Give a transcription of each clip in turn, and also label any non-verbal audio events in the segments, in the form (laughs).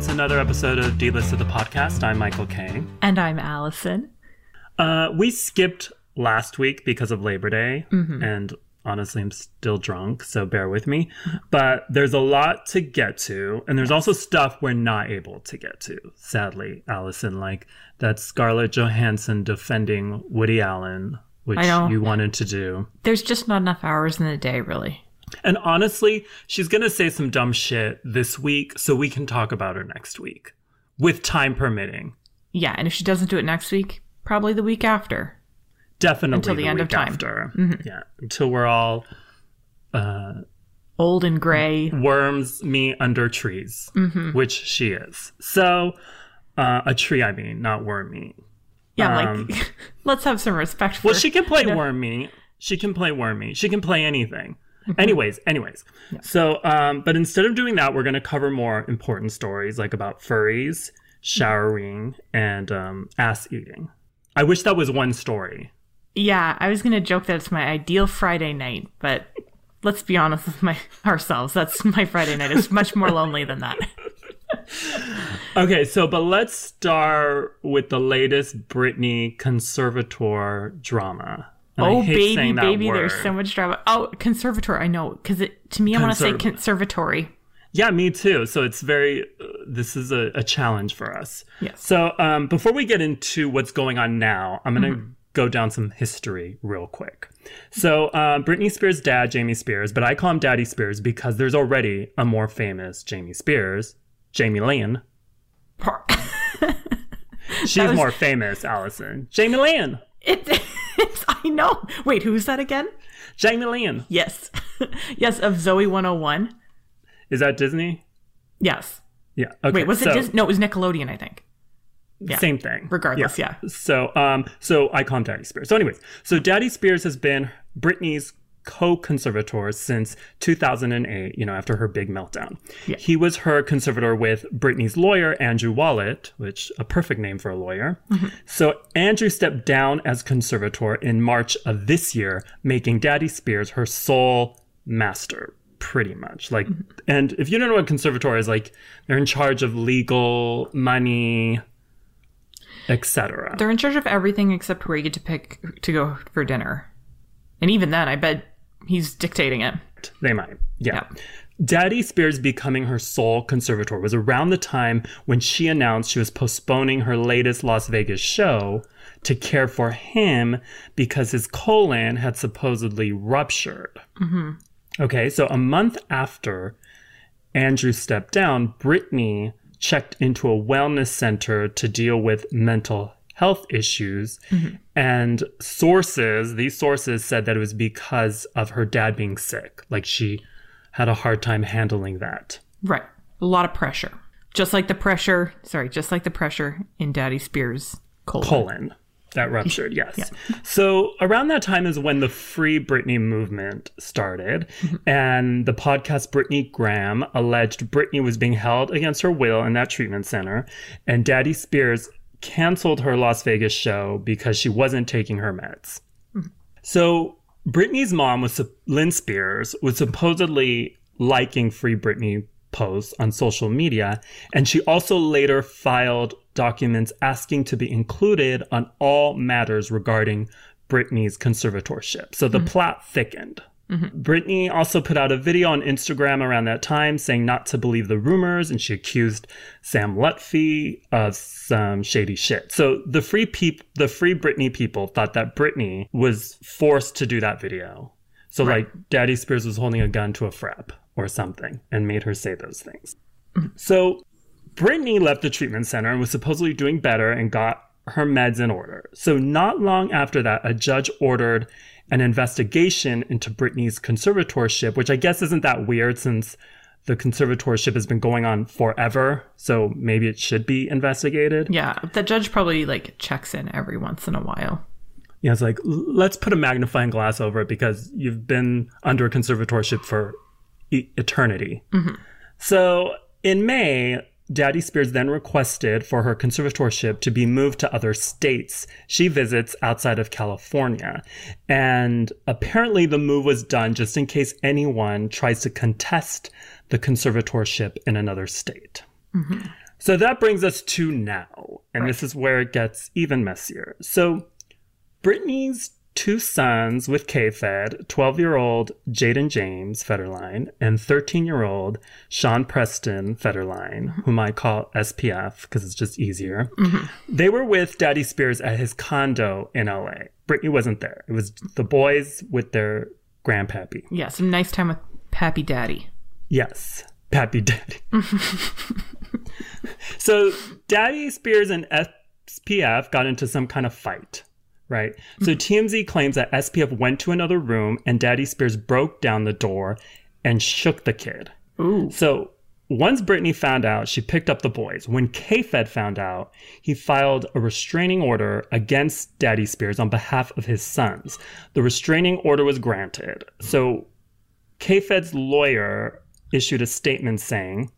It's another episode of Dlisted the podcast. I'm Michael K. And I'm Allison. Uh, we skipped last week because of Labor Day, and honestly, I'm still drunk, so bear with me. But there's a lot to get to, and there's also stuff we're not able to get to, sadly, Allison, like that Scarlett Johansson defending Woody Allen, which you wanted to do. There's just not enough hours in the day, really. And honestly, she's going to say some dumb shit this week, so we can talk about her next week, with time permitting. Yeah, and if she doesn't do it next week, probably the week after. Definitely Until the end of time. After. Yeah, until we're all Old and gray. worms me under trees, Mm-hmm. which she is. So, uh, a tree, I mean, not worm me. Yeah, Um, like (laughs) let's have some respect for Well, she can play you know, worm me. She can play worm me. She can play anything. Mm-hmm. Anyways, anyways. So, um, but instead of doing that, we're going to cover more important stories like about furries, showering, and um, ass eating. I wish that was one story. Yeah, I was gonna joke that it's my ideal Friday night, but let's be honest with my ourselves. That's my Friday night. It's much more lonely than that. (laughs) Okay, so but let's start with the latest Britney conservator drama. And oh baby, baby, word. there's so much drama. Oh, conservator, I know, because it to me, I want to say conservatory. Yeah, me too. So it's very, uh, this is a, a challenge for us. Yes. So um, before we get into what's going on now, I'm going to Mm-hmm. go down some history real quick. So uh, Britney Spears' dad, Jamie Spears, but I call him Daddy Spears because there's already a more famous Jamie Spears, Jamie Lynn. (laughs) She's was- more famous, Allison. Jamie Lynn. It, it's, (laughs) I know. Wait, who's that again? Jamie Lynn. Yes. (laughs) yes, of Zoe 101. Is that Disney? Yes. Yeah. Okay. Wait, was so, it Dis- No, it was Nickelodeon, I think. yeah. Same thing. Regardless, yeah. So, um, so I call Daddy Spears. So, anyways, so Daddy Spears has been Britney's co-conservator since 2008. You know, after her big meltdown, Yeah. he was her conservator with Britney's lawyer Andrew Wallet, which a perfect name for a lawyer. Mm-hmm. So Andrew stepped down as conservator in March of this year, making Daddy Spears her sole master. Pretty much, like, Mm-hmm. and if you don't know what conservator is, like, they're in charge of legal, money, etc. They're in charge of everything except where you get to pick to go for dinner. And even then, I bet he's dictating it. They might. Yeah. Yeah. Daddy Spears becoming her sole conservator was around the time when she announced she was postponing her latest Las Vegas show to care for him because his colon had supposedly ruptured. Mm-hmm. Okay, so a month after Andrew stepped down, Brittany checked into a wellness center to deal with mental health issues. Mm-hmm. And sources, these sources said that it was because of her dad being sick. Like she had a hard time handling that. Right. A lot of pressure. Just like the pressure, sorry, just like the pressure in Daddy Spears' colon. colon that (laughs) ruptured yes so around that time is when the free britney movement started mm-hmm. and the podcast britney's gram alleged britney was being held against her will in that treatment center and daddy spears canceled her las vegas show because she wasn't taking her meds so Britney's mom was Lynn Spears was supposedly liking Free Britney posts on social media, and she also later filed documents asking to be included on all matters regarding Britney's conservatorship. So the hmm. plot thickened. Mm-hmm. Britney also put out a video on Instagram around that time saying not to believe the rumors, and she accused Sam Lutfi of some shady shit. So the free peop- the free Britney people thought that Britney was forced to do that video. So like Daddy Spears was holding a gun to a frap or something and made her say those things. Mm-hmm. So Brittany left the treatment center and was supposedly doing better and got her meds in order. So, not long after that, a judge ordered an investigation into Brittany's conservatorship, which I guess isn't that weird since the conservatorship has been going on forever. So, maybe it should be investigated. Yeah, the judge probably like checks in every once in a while. Yeah, it's like, let's put a magnifying glass over it because you've been under a conservatorship for e- eternity. Mm-hmm. So in May, Daddy Spears then requested for her conservatorship to be moved to other states she visits outside of California. And apparently the move was done just in case anyone tries to contest the conservatorship in another state. Mm-hmm. So that brings us to now, and this is where it gets even messier. So Britney's two sons with K-Fed, 12-year-old Jayden James Federline and 13-year-old Sean Preston Federline, whom I call SPF because it's just easier. Mm-hmm. They were with Daddy Spears at his condo in LA. Britney wasn't there. It was the boys with their grandpappy. Yeah, some nice time with Pappy Daddy. Yes, Pappy Daddy. (laughs) so Daddy Spears and SPF got into some kind of fight, right? Mm-hmm. So TMZ claims that SPF went to another room and Daddy Spears broke down the door and shook the kid. Ooh. So once Brittany found out, she picked up the boys. When K-Fed found out, he filed a restraining order against Daddy Spears on behalf of his sons. The restraining order was granted. So K-Fed's lawyer issued a statement saying,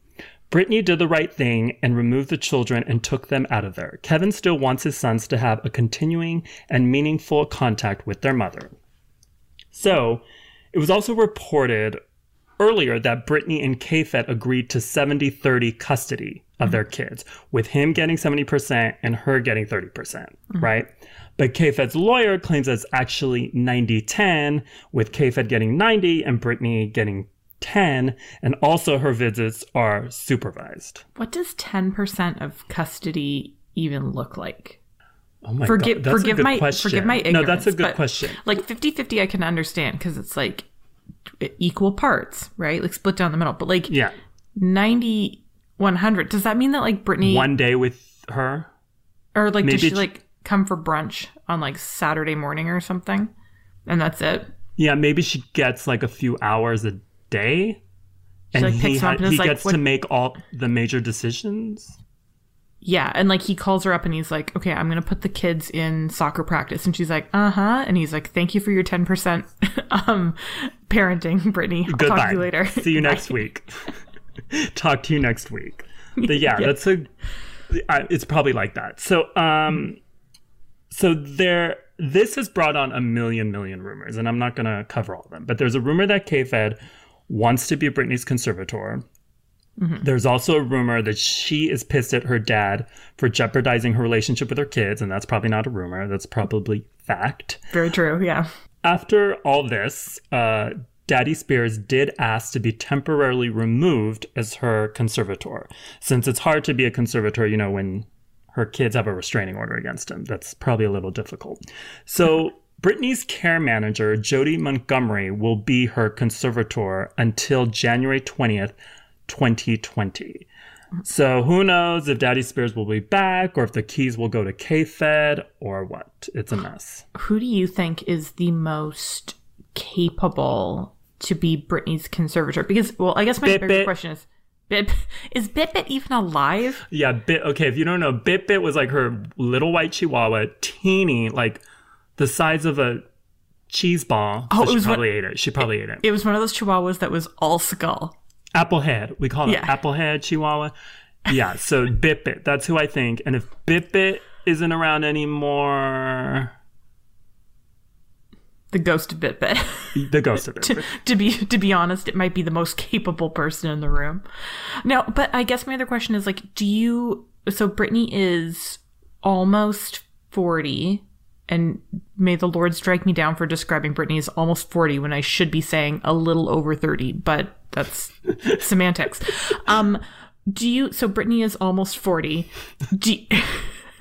Brittany did the right thing and removed the children and took them out of there. Kevin still wants his sons to have a continuing and meaningful contact with their mother. So, it was also reported earlier that Brittany and K-Fed agreed to 70-30 custody of their kids, with him getting 70% and her getting 30%, percent mm-hmm. right? But K-Fed's lawyer claims that it's actually 90-10, with K-Fed getting 90 and Brittany getting 10, and also her visits are supervised. What does 10% of custody even look like? Oh my Forgive- god, that's forgive a good my- question. forgive my ignorance, no, that's a good question. Like 50 50, I can understand because it's like equal parts, right? Like split down the middle. But like Yeah, 90, 100, does that mean that like Brittany, one day with her. or like maybe does she like come for brunch on like Saturday morning or something? And that's it? Yeah, maybe she gets like a few hours a day, and like, he him up ha- and he like, gets "What-" to make all the major decisions. Yeah, and like he calls her up and he's like, "Okay, I'm gonna put the kids in soccer practice," and she's like, "Uh huh," and he's like, "Thank you for your ten percent (laughs) um parenting, Brittany. I'll Goodbye. talk to you later. See you next week. (laughs) Talk to you next week. But yeah, that's a. I, it's probably like that. So um, so there. This has brought on a million million rumors, and I'm not gonna cover all of them. But there's a rumor that K-Fed wants to be Britney's conservator. There's also a rumor that she is pissed at her dad for jeopardizing her relationship with her kids, and that's probably not a rumor. That's probably fact. Very true. Yeah. After all this, uh, Daddy Spears did ask to be temporarily removed as her conservator, since it's hard to be a conservator, you know, when her kids have a restraining order against him. That's probably a little difficult. So, Brittany's care manager, Jodi Montgomery, will be her conservator until January 20th, 2020. So who knows if Daddy Spears will be back or if the keys will go to K-Fed or what? It's a mess. Who do you think is the most capable to be Britney's conservator? Because, well, I guess my Bit bigger Bit. question is, Bip, (laughs) is Bit Bit even alive? Yeah, Bit. Okay, if you don't know, Bit Bit was like her little white Chihuahua, teeny, like the size of a cheese ball. Oh, so it she was probably ate it. She probably ate it. It was one of those chihuahuas that was all skull. Applehead. We call it Yeah. Applehead Chihuahua. Yeah. So (laughs) Bit. That's who I think. And if Bit isn't around anymore, The ghost of Bit. (laughs) the ghost of it. to, to be to be honest, it might be the most capable person in the room. Now, but I guess my other question is like, do you? So Brittany is almost forty, and may the Lord strike me down for describing Brittany as almost forty when I should be saying a little over thirty. But that's semantics. Um, do you? So Brittany is almost forty. Do you- (laughs)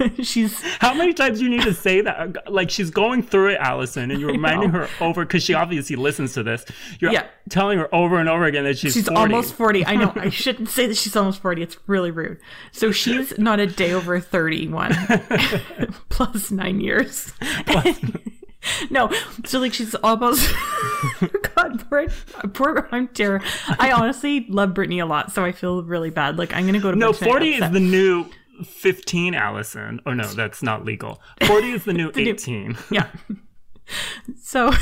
(laughs) she's How many times do you need to say that? Like she's going through it, Allison, and you're reminding her over because she obviously listens to this. You're Yeah. telling her over and over again that she's She's 40. almost 40. I know. I (laughs) shouldn't say that she's almost 40. It's really rude. So she's (laughs) not a day over 31 plus nine years. no. So, like, she's almost. God, poor, poor. I'm Tara. I honestly love Brittany a lot, so I feel really bad. Like, I'm going to go to No, 40 is the new 15, Allison. Oh, no, that's not legal. 40 is the new (laughs) 18. (laughs) Yeah. So. (laughs)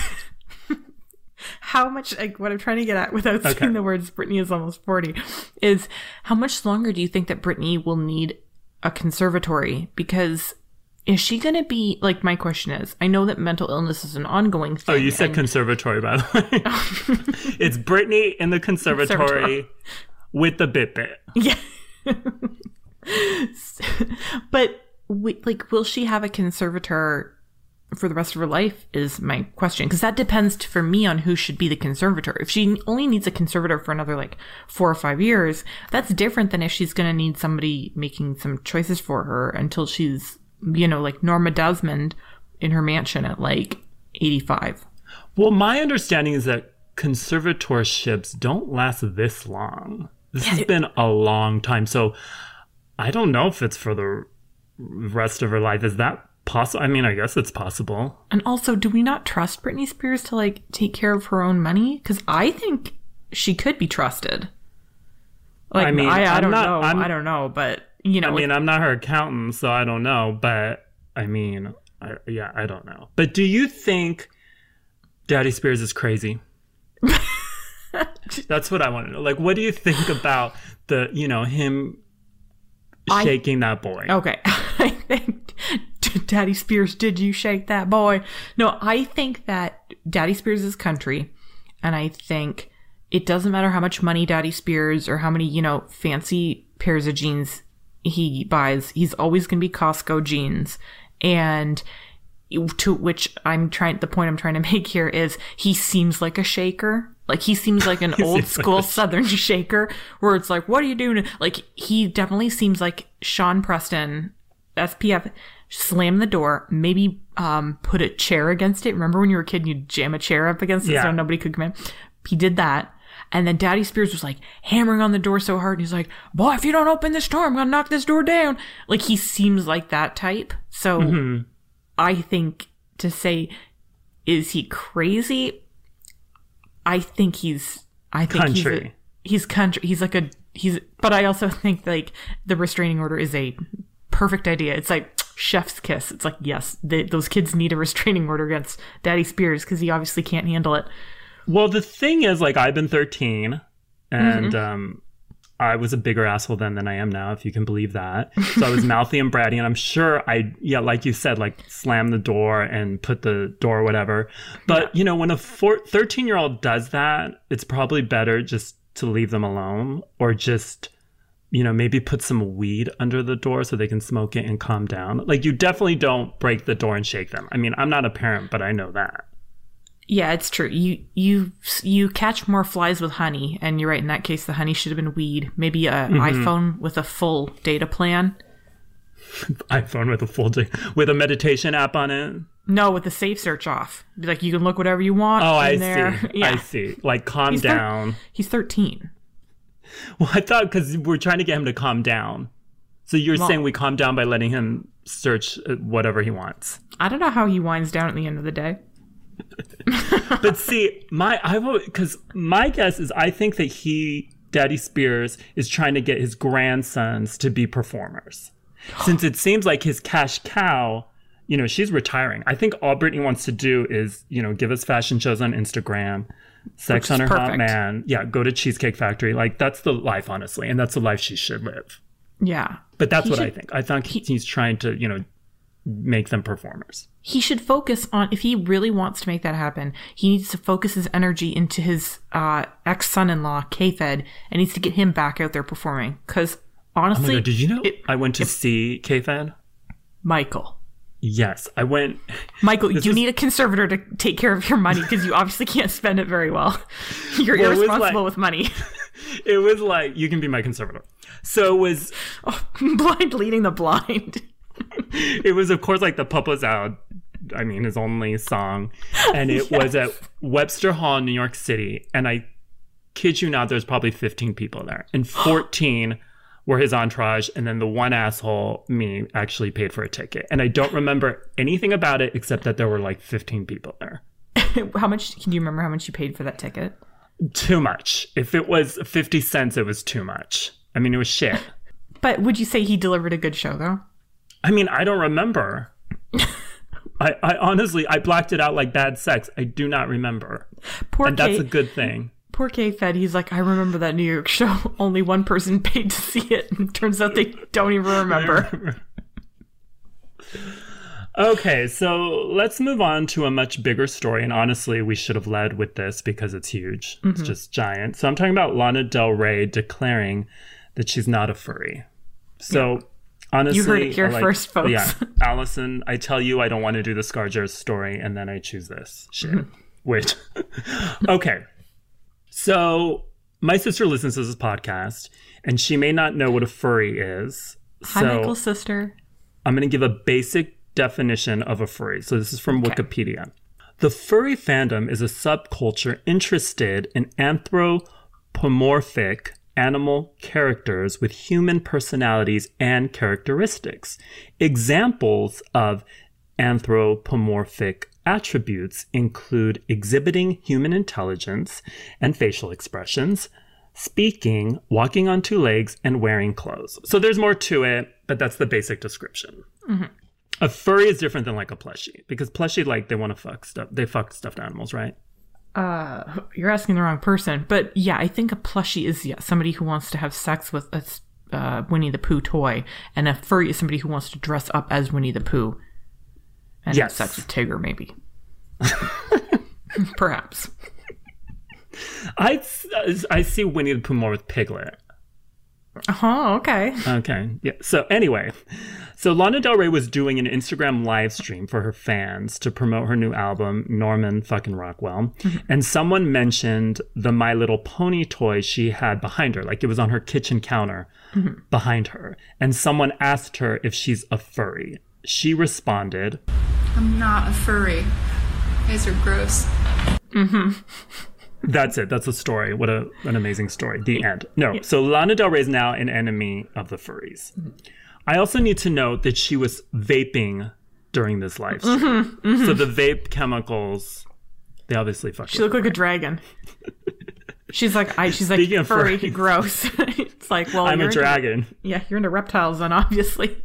How much, like, what I'm trying to get at without Okay. saying the words Brittany is almost 40 is how much longer do you think that Brittany will need a conservatory? Because is she going to be, like, my question is I know that mental illness is an ongoing thing. Oh, you said and- conservatory, by the way. it's Brittany in the conservatory Conservatory. with the Bit Bit. Yeah. (laughs) but we, like, will she have a conservator for the rest of her life? Is my question because that depends for me on who should be the conservator. If she only needs a conservator for another like four or five years, that's different than if she's going to need somebody making some choices for her until she's, you know, like Norma Desmond in her mansion at like eighty-five. Well, my understanding is that conservatorships don't last this long. This has been a long time. So I don't know if it's for the rest of her life. Is that possible? I mean, I guess it's possible. And also, do we not trust Britney Spears to like take care of her own money? Because I think she could be trusted. Like, I mean, I, I don't not, know. I'm, I do not know, but you know, I mean, I'm not her accountant, so I don't know. But I mean, I, yeah, I don't know. But do you think Daddy Spears is crazy? (laughs) That's what I want to know. Like, what do you think about the, you know, him shaking I, that boy? Okay. (laughs) I think Daddy Spears, did you shake that boy? No, I think that Daddy Spears is country. And I think it doesn't matter how much money Daddy Spears or how many, you know, fancy pairs of jeans he buys. He's always going to be Costco jeans. And to which I'm trying, the point I'm trying to (laughs) make here is he seems like a shaker. Like he seems like an (laughs) old school like (laughs) Southern shaker where it's like, what are you doing? Like he definitely seems like Sean Preston, SPF, slam the door, maybe um, put a chair against it. Remember when you were a kid and you'd jam a chair up against it yeah. so nobody could come in? He did that. And then Daddy Spears was like hammering on the door so hard. And he's like, boy, if you don't open this door, I'm to knock this door down. Like he seems like that type. So mm-hmm. I think to say, is he crazy? I think he's. I think country. he's. A, he's country. He's like a. He's. But I also think like the restraining order is a perfect idea. It's like chef's kiss. It's like yes, they, those kids need a restraining order against Daddy Spears because he obviously can't handle it. Well, the thing is, like, I've been 13, and mm-hmm. um, I was a bigger asshole then than I am now, if you can believe that. So I was mouthy and bratty, and I'm sure I, yeah, like you said, like slam the door and put the door, whatever. But yeah. you know, when a 13 year old does that, it's probably better just to leave them alone, or just, you know, maybe put some weed under the door so they can smoke it and calm down. Like you definitely don't break the door and shake them. I mean, I'm not a parent, but I know that. Yeah, it's true. You you you catch more flies with honey, and you're right. In that case, the honey should have been weed. Maybe a mm-hmm. iPhone with a full data plan. (laughs) iPhone with a full day with a meditation app on it. No, with the safe search off. Like you can look whatever you want. Oh, I there. see. (laughs) Yeah. I see. Like calm he's down. Thir- he's thirteen. Well, I thought because we're trying to get him to calm down. So you're well, saying we calm down by letting him search uh, whatever he wants. I don't know how he winds down at the end of the day. But see, my I because my guess is I think that he, Daddy Spears, is trying to get his grandsons to be performers, since it seems like his cash cow. You know, she's retiring. I think all Britney wants to do is, you know, give us fashion shows on Instagram, sex on her perfect. hot man. Yeah, go to Cheesecake Factory. Like that's the life, honestly, and that's the life she should live. Yeah, but that's he what should, I think. I think he, he's trying to, you know, make them performers. He should focus on if he really wants to make that happen. He needs to focus his energy into his uh, ex son-in-law, K-Fed, and needs to get him back out there performing. Because honestly, oh God, did you know it, I went to see K-Fed? Michael. Yes, I went. (laughs) Michael, you was, need a conservator to take care of your money because you obviously can't spend it very well. (laughs) You're well, irresponsible like, with money. (laughs) It was like you can be my conservator. So it was oh, blind leading the blind. (laughs) it was of course like the pup was out I mean his only song. Oh, and it yes. was at Webster Hall, in New York City. And I kid you not, there's probably 15 people there. And (gasps) 14 were his entourage, and then the one asshole, me, actually paid for a ticket. And I don't remember anything about it except that there were like 15 people there. (laughs) how much can you remember how much you paid for that ticket? Too much. If it was 50 cents, it was too much. I mean, it was shit. (laughs) but would you say he delivered a good show though? I mean, I don't remember. (laughs) I, I honestly, I blacked it out like bad sex. I do not remember. Poor and Kate, that's a good thing. Poor K Fed, he's like, I remember that New York show. (laughs) Only one person paid to see it. And (laughs) it turns out they don't even remember. okay, so let's move on to a much bigger story. And honestly, we should have led with this because it's huge. Mm-hmm. It's just giant. So I'm talking about Lana Del Rey declaring that she's not a furry. So honestly, You heard it here like- first, folks. Yeah, (laughs) Allison, I tell you, I don't want to do the ScarJo story, and then I choose this shit. Mm-hmm. Which, (laughs) okay. So my sister listens to this podcast, and she may not know what a furry is. Hi, so Michael's sister. I'm going to give a basic definition of a furry. So this is from Wikipedia. The furry fandom is a subculture interested in anthropomorphic animal characters with human personalities and characteristics. Examples of anthropomorphic attributes include exhibiting human intelligence and facial expressions, speaking, walking on two legs, and wearing clothes. So there's more to it, but that's the basic description. Mm-hmm. A furry is different than like a plushie because plushie like they want to fuck stuff. They fuck stuffed animals, right? Uh, you're asking the wrong person. But yeah, I think a plushie is yeah somebody who wants to have sex with a uh, Winnie the Pooh toy, and a furry is somebody who wants to dress up as Winnie the Pooh and Yes. have sex with Tigger, maybe. (laughs) Perhaps. (laughs) I I see Winnie the Pooh more with Piglet. Oh, okay. Okay. Yeah. So anyway, so Lana Del Rey was doing an Instagram live stream for her fans to promote her new album, Norman fucking Rockwell. Mm-hmm. And someone mentioned the My Little Pony toy she had behind her, like it was on her kitchen counter mm-hmm. behind her. And someone asked her if she's a furry. She responded, I'm not a furry. You guys are gross. Mm-hmm. That's it. That's the story. What a, an amazing story. The end. No. So Lana Del Rey is now an enemy of the furries. I also need to note that she was vaping during this live mm-hmm, stream. Mm-hmm. So the vape chemicals, they obviously fuck. She looked like a dragon. She's like, I. She's like Speaking furry, furries. gross. (laughs) it's like, well, I'm a into- dragon. yeah, you're into reptiles, then obviously.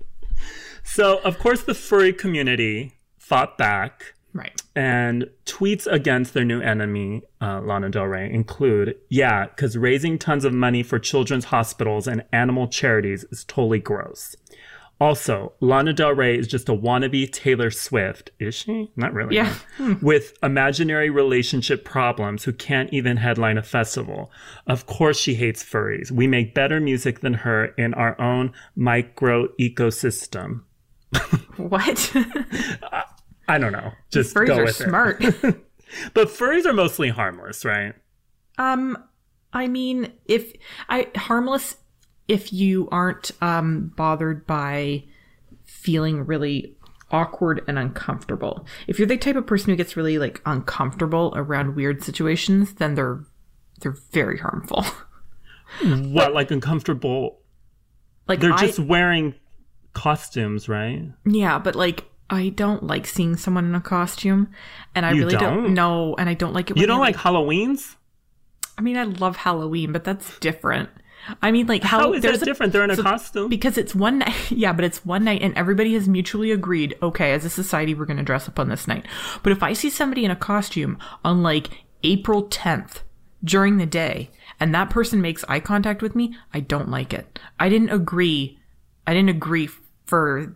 So of course the furry community fought back. Right. And tweets against their new enemy, uh, Lana Del Rey, include, yeah, because raising tons of money for children's hospitals and animal charities is totally gross. Also, Lana Del Rey is just a wannabe Taylor Swift. Is she? Not really. Yeah. With imaginary relationship problems who can't even headline a festival. Of course, she hates furries. We make better music than her in our own micro ecosystem. What? (laughs) I don't know. Just Furries go are with it. smart. (laughs) (laughs) But furries are mostly harmless, right? Um, I mean, if I harmless, if you aren't um bothered by feeling really awkward and uncomfortable. If you're the type of person who gets really like uncomfortable around weird situations, then they're they're very harmful. (laughs) What, like uncomfortable? like They're I, just wearing costumes, right? yeah, but like I don't like seeing someone in a costume, and I You really don't? don't know, and I don't like it. When You don't like Halloween's? I mean, I love Halloween, but that's different. I mean, like How is there's that a- different? They're in a so- costume. because it's one night (laughs) yeah but it's one night and everybody has mutually agreed okay as a society we're going to dress up on this night but if i see somebody in a costume on like april 10th during the day and that person makes eye contact with me i don't like it i didn't agree i didn't agree for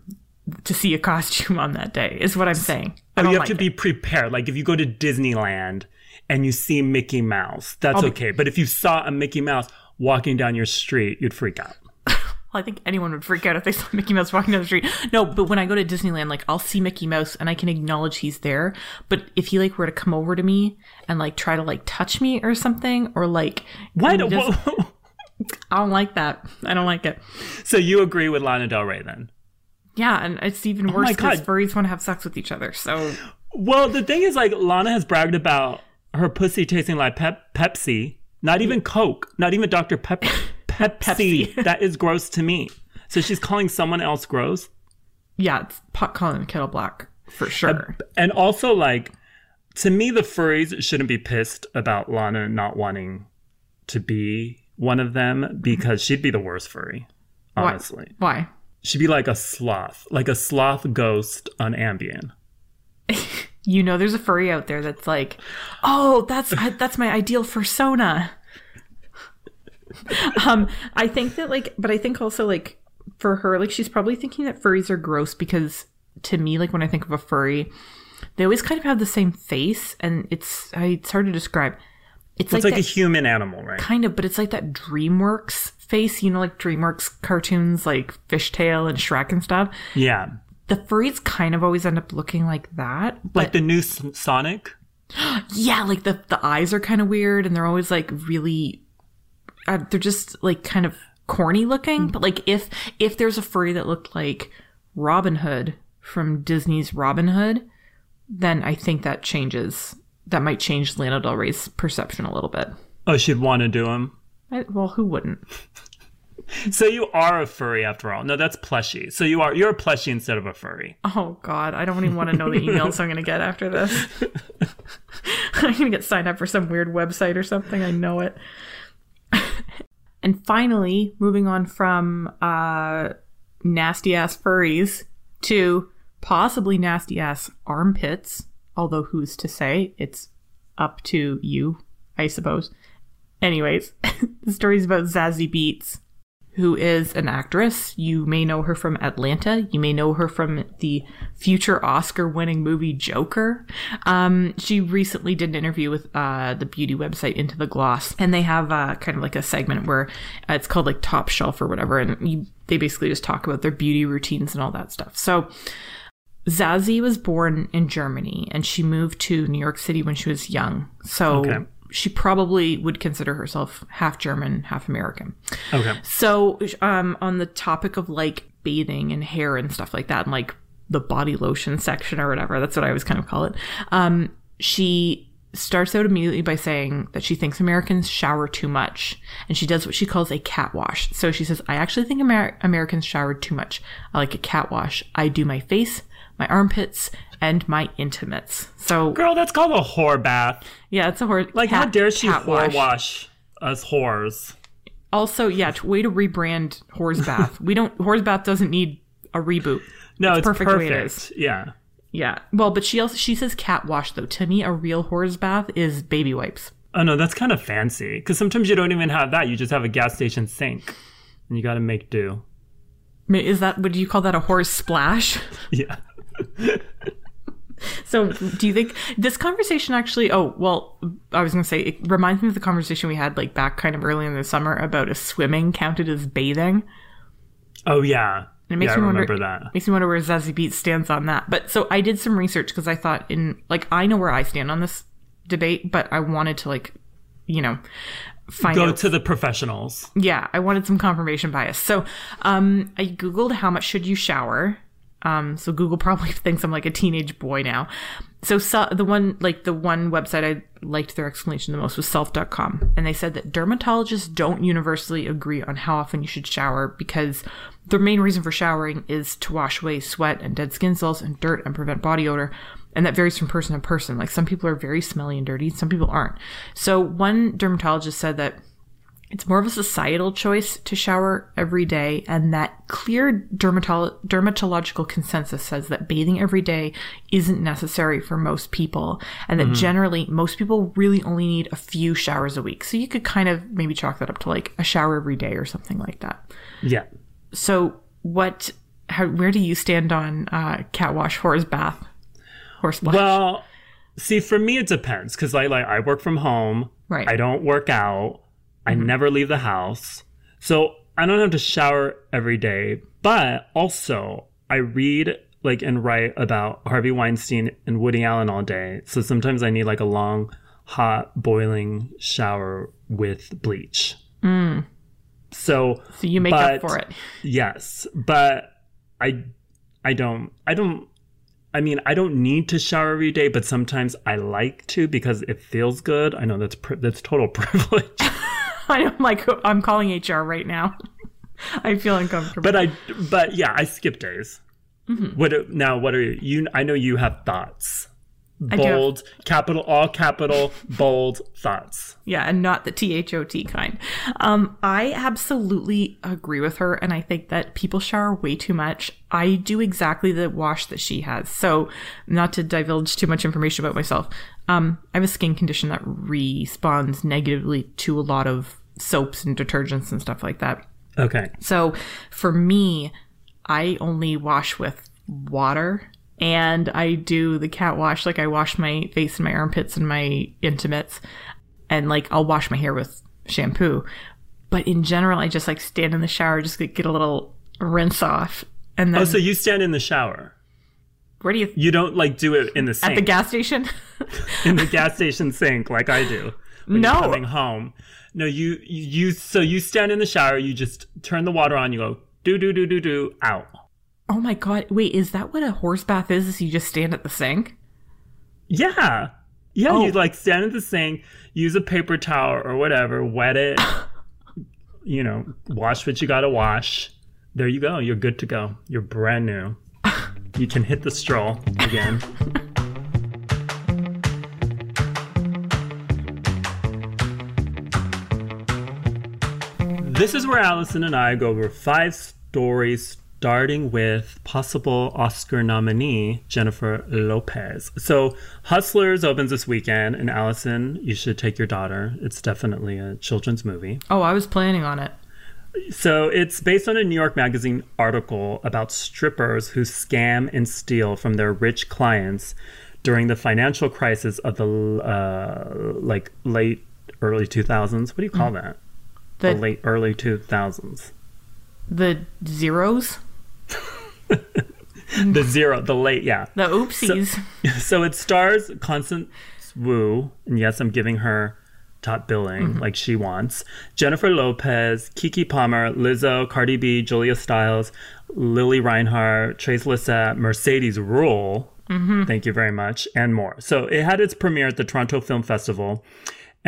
to see a costume on that day is what i'm saying I Oh, you have like to it. be prepared. Like if you go to Disneyland and you see Mickey Mouse, that's be- okay. But if you saw a Mickey Mouse walking down your street, you'd freak out. (laughs) I think anyone would freak out if they saw (laughs) Mickey Mouse walking down the street. No, but when I go to Disneyland, like I'll see Mickey Mouse and I can acknowledge he's there. But if he like were to come over to me and like try to like touch me or something, or like Why kind do, of just- I don't like that. I don't like it. So you agree with Lana Del Rey then? Yeah, and it's even Oh worse because God. furries want to have sex with each other. So Well, the thing is, like, Lana has bragged about her pussy tasting like pep- Pepsi, not even Coke, not even Dr. Pep- (laughs) Pepsi. Pepsi. (laughs) that is gross to me. So she's calling someone else gross. yeah, it's pot calling kettle black for sure. And also, like, to me, the furries shouldn't be pissed about Lana not wanting to be one of them because she'd be the worst furry, Why? honestly. Why? She'd be like a sloth, like a sloth ghost on Ambien. (laughs) You know, there's a furry out there that's like, oh, that's that's my ideal persona. (laughs) um, I think that like, but I think also like for her, like she's probably thinking that furries are gross because to me, like when I think of a furry, they always kind of have the same face, and it's it's hard to describe. It's, It's like, a that, human animal, right? kind of, but it's like that DreamWorks face, you know, like DreamWorks cartoons like Fishtail and Shrek and stuff. Yeah. The furries kind of always end up looking like that. But Like the new Sonic. (gasps) yeah, like the the eyes are kind of weird and they're always like really uh, they're just like kind of corny looking, but like if if there's a furry that looked like Robin Hood from Disney's Robin Hood, then I think that changes that might change Lana Del Rey's perception a little bit. Oh, she'd want to do them. I, well, who wouldn't? (laughs) So you are a furry after all. No, that's plushy. So you are you're a plushie instead of a furry. Oh God, I don't even want to know the emails I'm gonna get after this. (laughs) I'm gonna get signed up for some weird website or something. I know it. (laughs) and finally, moving on from uh, nasty ass furries to possibly nasty ass armpits. Although who's to say? It's up to you, I suppose. Anyways, (laughs) the story's about Zazie Beetz who is an actress. You may know her from Atlanta. You may know her from the future Oscar winning movie Joker. Um, she recently did an interview with uh, the beauty website Into the Gloss, and they have uh, kind of like a segment where uh, it's called like Top Shelf or whatever, and you, they basically just talk about their beauty routines and all that stuff. So, Zazie was born in Germany and she moved to New York City when she was young. So Okay. she probably would consider herself half German, half American. Okay. So, um, on the topic of like bathing and hair and stuff like that, and like the body lotion section or whatever, that's what I always kind of call it. Um, she starts out immediately by saying that she thinks Americans shower too much, and she does what she calls a cat wash. So she says, "I actually think Amer- Americans shower too much. I like a cat wash. I do my face." My armpits and my intimates. So Girl, that's called a whore bath. yeah, it's a horse. Like, how dare she whore wash us whores? Also, yeah, way to rebrand Whore's Bath. we don't. Whore's Bath doesn't need a reboot. No, it's, perfect perfect. way it is. Yeah. Yeah. Well, but she also she says cat wash though. To me, a real Whore's Bath is baby wipes. Oh no, that's kind of fancy. Because sometimes you don't even have that. You just have a gas station sink, and you got to make do. Is that would you call that a horse splash? (laughs) Yeah. So, do you think this conversation actually? Oh, well, I was gonna say it reminds me of the conversation we had like back kind of early in the summer about if swimming counted as bathing. Oh yeah. It makes yeah, me I wonder. that. Makes me wonder where Zazie Beetz stands on that. But so I did some research because I thought in like I know where I stand on this debate, but I wanted to like, you know, find Go out. to the professionals. yeah, I wanted some confirmation bias. So um, I googled how much should you shower. Um, so Google (laughs) probably thinks I'm like a teenage boy now. So, so the one like the one website I liked their explanation the most was self.com and they said that dermatologists don't universally agree on how often you should shower because the main reason for showering is to wash away sweat and dead skin cells and dirt and prevent body odor and that varies from person to person like some people are very smelly and dirty some people aren't so one dermatologist said that it's more of a societal choice to shower every day, and that clear dermatolo- dermatological consensus says that bathing every day isn't necessary for most people, and that generally most people really only need a few showers a week. So you could kind of maybe chalk that up to like a shower every day or something like that. Yeah. So what? How? Where do you stand on uh, cat wash, horse bath, horse splash? Well, see, for me it depends because I like I work from home. Right. Mm-hmm. I don't work out. I mm-hmm. never leave the house, so I don't have to shower every day. But also, I read like and write about Harvey Weinstein and Woody Allen all day. So sometimes I need like a long, hot, boiling shower with bleach. Mm. So so you make up for it. Yes, but I I don't I don't I mean I don't need to shower every day, but sometimes I like to because it feels good. I know that's pri- that's total (laughs) privilege, (laughs) I'm like I'm calling HR right now. (laughs) I feel uncomfortable. but I but yeah, I skip days. Mm-hmm. What now? What are you? You I know you have thoughts. Bold, capital, all capital, bold thoughts. Yeah, and not the T H O T kind. Um, I absolutely agree with her, and I think that people shower way too much. I do exactly the wash that she has. So, not to divulge too much information about myself, um, I have a skin condition that responds negatively to a lot of soaps and detergents and stuff like that. Okay. So for me, I only wash with water and I do the cat wash. Like I wash my face and my armpits and my intimates. and like I'll wash my hair with shampoo. But in general, I just like stand in the shower, just get, get a little rinse off, and oh, then Oh, so you stand in the shower. where do you You don't like do it in the sink at the gas station? (laughs) in the gas station sink like I do. When No. coming home. No, you you so you stand in the shower. You just turn the water on. You go do do do do do out. Oh my god! Wait, is that what a horse bath is? Is you just stand at the sink? Yeah. Yeah, Oh. you like stand at the sink, use a paper towel or whatever, wet it, (laughs) you know, wash what you gotta wash. There you go. You're good to go. You're brand new. You can hit the stroll again. This is where Allison and I go over five stories, starting with possible Oscar nominee Jennifer Lopez. So, Hustlers opens this weekend, and Allison, you should take your daughter. It's definitely a children's movie. Oh, I was planning on it. So, it's based on a New York Magazine article about strippers who scam and steal from their rich clients during the financial crisis of the uh, like late early 2000s. What do you call that? The The late early 2000s. the zeros, (laughs) The zero, the late, yeah. the oopsies. (laughs) So it stars Constance Wu, and yes, I'm giving her top billing mm-hmm. like she wants. Jennifer Lopez, Keke Palmer, Lizzo, Cardi B, Julia Stiles, Lili Reinhart, Trace Lysette, Mercedes Ruehl. Mm-hmm. Thank you very much, and more. So it had its premiere at the Toronto Film Festival.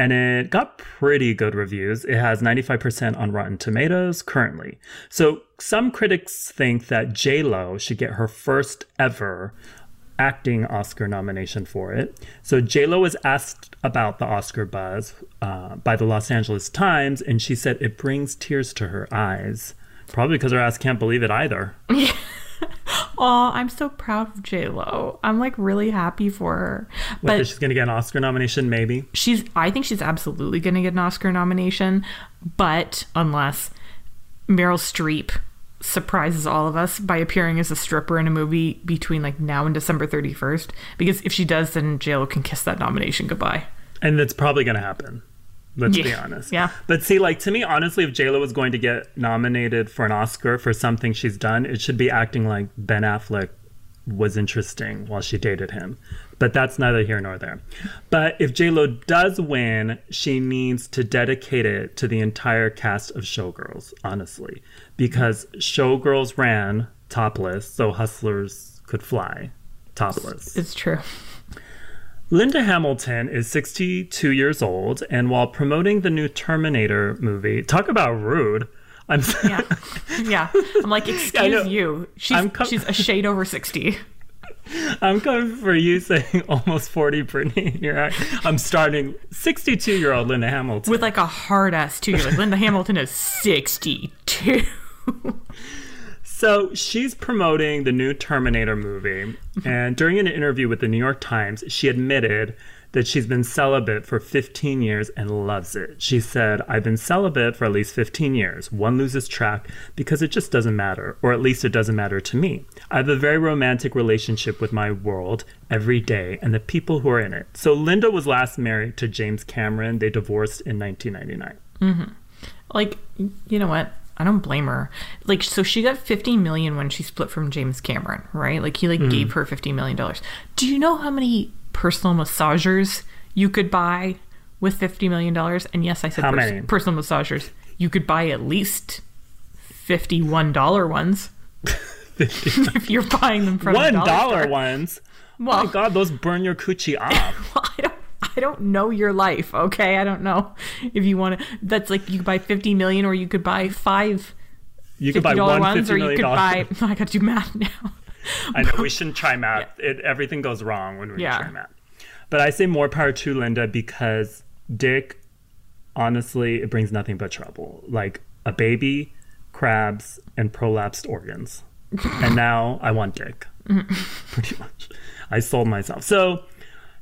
And it got pretty good reviews. It has 95% on Rotten Tomatoes currently. So some critics think that J-Lo should get her first ever acting Oscar nomination for it. So J-Lo was asked about the Oscar buzz uh, by the Los Angeles Times, and she said it brings tears to her eyes. Probably because her ass can't believe it either. (laughs) Oh, I'm so proud of J Lo. I'm like really happy for her. Whether But she's going to get an Oscar nomination, maybe. she's I think she's absolutely going to get an Oscar nomination, but unless Meryl Streep surprises all of us by appearing as a stripper in a movie between like now and December 31st because if she does then J-Lo can kiss that nomination goodbye. And that's probably going to happen. Let's be honest. Yeah. But see, like to me, honestly, if JLo was going to get nominated for an Oscar for something she's done, it should be acting like Ben Affleck was interesting while she dated him. But that's neither here nor there. But if JLo does win, she needs to dedicate it to the entire cast of Showgirls, honestly. Because Showgirls ran topless, so hustlers could fly topless. It's true. Linda Hamilton is 62 years old, and while promoting the new Terminator movie, talk about rude. I'm Yeah. Yeah. I'm like, (laughs) excuse you. She's com- she's a shade over 60. (laughs) I'm coming for you saying (laughs) almost 40, Brittany. You're. I'm starting 62 year old Linda Hamilton. With like a hard ass two. Like, Linda Hamilton is 62. So she's promoting the new Terminator movie, and during an interview with the New York Times, she admitted that she's been celibate for 15 years and loves it. She said, I've been celibate for at least 15 years. One loses track because it just doesn't matter, or at least it doesn't matter to me. I have a very romantic relationship with my world every day and the people who are in it. So Linda was last married to James Cameron. They divorced in 1999. Mm-hmm. like, you know what? I don't blame her. Like, so she got 50 million when she split from James Cameron, right? Like, he like Mm-hmm. gave her 50 million dollars. Do you know how many personal massagers you could buy with 50 million dollars? And yes, I said How pers- many? personal massagers. You could buy at least 51 dollar ones (laughs) if you're buying them from One dollar ones. Well, Oh my God, those burn your coochie (laughs) off. Well, I don't (laughs) I don't know your life, okay? I don't know if you want to that's like you could buy 50 million or you could buy 5 You could buy $50 one ones or you could buy (laughs) I got to do math now. (laughs) I know we shouldn't try math. It, everything goes wrong when we Yeah. try math. But I say more power to Linda because Dick, honestly, it brings nothing but trouble. Like a baby, crabs, and prolapsed organs. and now I want Dick. Pretty much. I sold myself. So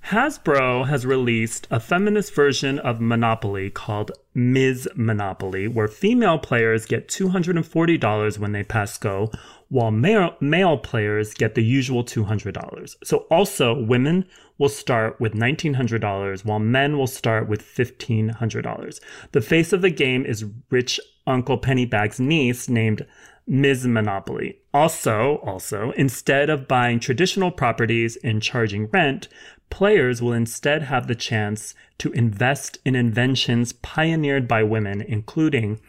Hasbro has released a feminist version of Monopoly called Ms. Monopoly, where female players get $240 when they pass go, while male, male players get the usual $200. So also, women will start with $1,900, while men will start with $1,500. The face of the game is rich Uncle Pennybag's niece named Ms. Monopoly. Also, also, instead of buying traditional properties and charging rent, players will instead have the chance to invest in inventions pioneered by women, including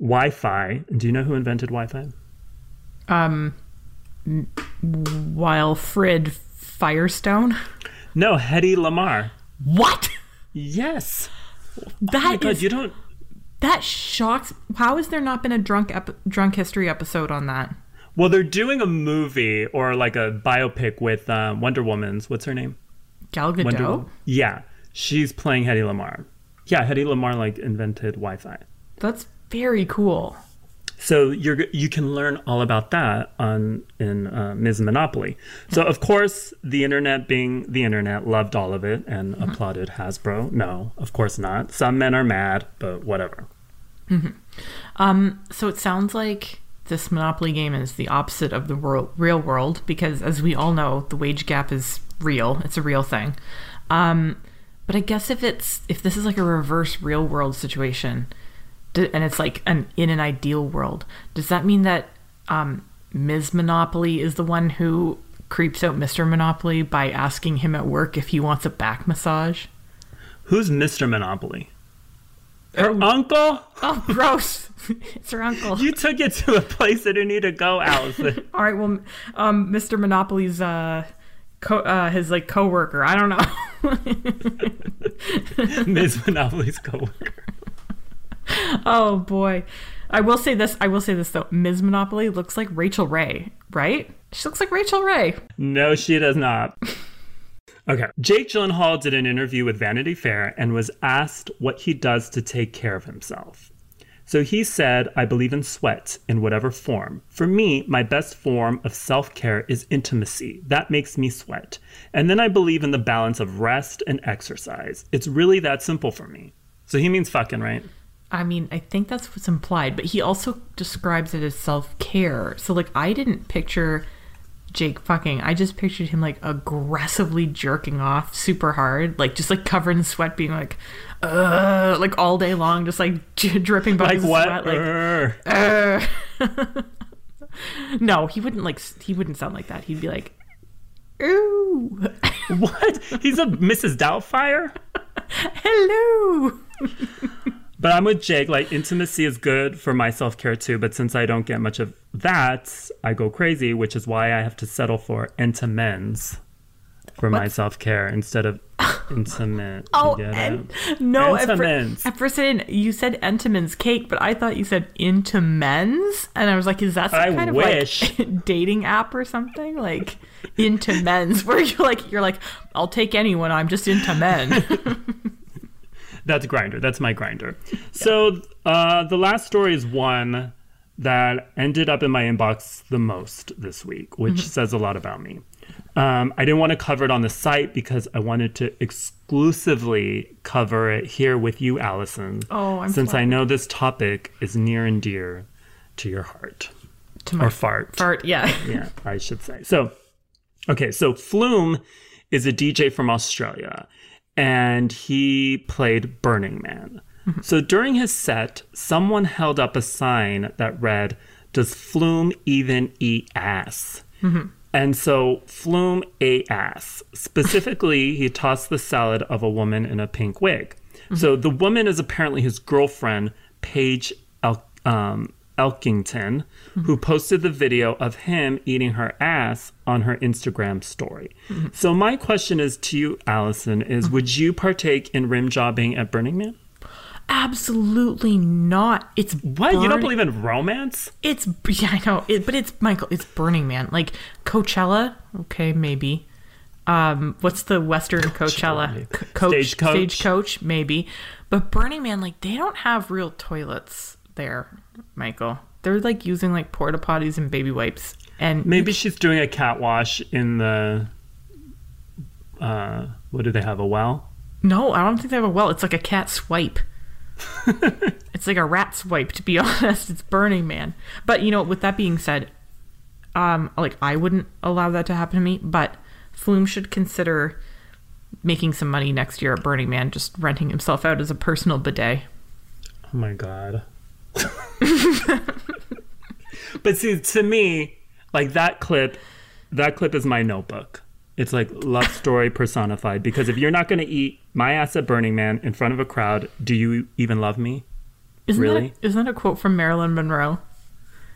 Wi-Fi. Do you know who invented Wi-Fi? Um, Wilfrid Firestone. No, Hedy Lamarr. What? Yes. That Oh is- you don't. that shocks. How has there not been a drunk ep- drunk history episode on that? Well, they're doing a movie or like a biopic with um, Wonder Woman's. What's her name? Gal Gadot. Wonder Yeah, she's playing Hedy Lamarr. Yeah, Hedy Lamarr like invented Wi-Fi. That's very cool. So you're you can learn all about that on in uh, Ms. Monopoly. So of course, the internet being the internet loved all of it and applauded Hasbro. No, of course not. Some men are mad, but whatever. Um, so it sounds like this Monopoly game is the opposite of the world, real world because, as we all know, the wage gap is real. It's a real thing. Um, but I guess if it's if this is like a reverse real world situation, and it's like an in an ideal world, does that mean that um, Ms. Monopoly is the one who creeps out Mr. Monopoly by asking him at work if he wants a back massage? Who's Mr. Monopoly? Her uncle? Oh, gross! (laughs) it's her uncle. You took it to a place that didn't need to go, Allison. (laughs) All right, well, um, Mr. Monopoly's uh, co- uh, his like coworker. I don't know. (laughs) Ms. Monopoly's coworker. oh boy, I will say this. I will say this though. Ms. Monopoly looks like Rachael Ray, right? She looks like Rachael Ray. No, she does not. Okay. Jake Gyllenhaal did an interview with Vanity Fair and was asked what he does to take care of himself. So he said, I believe in sweat in whatever form. For me, my best form of self care is intimacy. That makes me sweat. And then I believe in the balance of rest and exercise. It's really that simple for me. So he means fucking, right? I mean, I think that's what's implied, but he also describes it as self care. So like, I didn't picture Jake fucking. I just pictured him like aggressively jerking off super hard, like just like covered in sweat, being like, uh, like all day long, just like (laughs) dripping by Like what? sweat, like. Uh. (laughs) no, he wouldn't like. He wouldn't sound like that. He'd be like, "Ooh, (laughs) what? He's a Mrs. Doubtfire? hello." But I'm with Jake. Like, intimacy is good for my self care too. But since I don't get much of that, I go crazy, which is why I have to settle for Entenmann's for my self care instead of (laughs) intimate. Oh, You get and, it? no. Fir- at first, I didn't. You said Entenmann's cake, but I thought you said into men's, and I was like, "Is that some I kind wish. of like (laughs) dating app or something?" Like into men's, (laughs) where you're like, you're like, "I'll take anyone. I'm just into men." That's Grindr. That's my Grindr. So uh, the last story is one that ended up in my inbox the most this week, which says a lot about me. Um, I didn't want to cover it on the site because I wanted to exclusively cover it here with you, Allison. Oh, I'm since I know this topic is near and dear to your heart to my or fart. fart. Yeah. (laughs) yeah, I should say. So, okay, so Flume is a DJ from Australia and he played Burning Man. So during his set, someone held up a sign that read, Does Flume even eat ass? And so Flume a ass. Specifically, he tossed the salad of a woman in a pink wig. So the woman is apparently his girlfriend, Paige El- um, Elkington, who posted the video of him eating her ass on her Instagram story. So my question is to you, Allison, is would you partake in rim jobbing at Burning Man? Absolutely not. It's What? You don't believe in romance? It's yeah, I know, it, but it's Michael. It's Burning Man. Like Coachella, okay, maybe. Um, what's the Western Coachella? maybe. C- Coach, Stagecoach? Stagecoach, maybe. But Burning Man, like they don't have real toilets there, Michael. They're like using like porta potties and baby wipes, and Maybe she's doing a cat wash in the. Uh, what do they have? A well? no, I don't think they have a well. It's like a cat swipe. It's like a rat swipe, to be (laughs) honest. It's Burning Man. But you know, with that being said, um, like I wouldn't allow that to happen to me, but Flume should consider making some money next year at Burning Man, just renting himself out as a personal bidet. Oh my god. (laughs) but see, to me, like that clip, that clip is my notebook. It's like love story personified. Because if you're not going to eat my ass at Burning Man in front of a crowd, do you even love me? Isn't Really? That, isn't that a quote from Marilyn Monroe?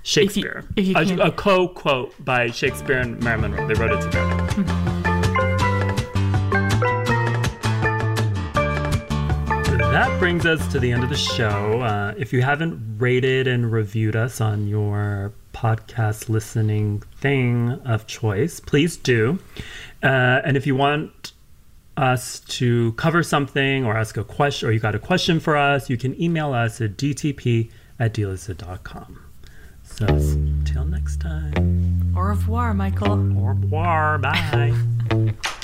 Shakespeare. if you can't- a, a co quote by Shakespeare and Marilyn Monroe. They wrote it together. that brings us to the end of the show. Uh, if you haven't rated and reviewed us on your podcast listening thing of choice, please do. Uh, and if you want us to cover something or ask a question or you got a question for us, you can email us at dtp at dlisted.com. So, till next time. Au revoir, Michael. Au revoir. Bye. (laughs)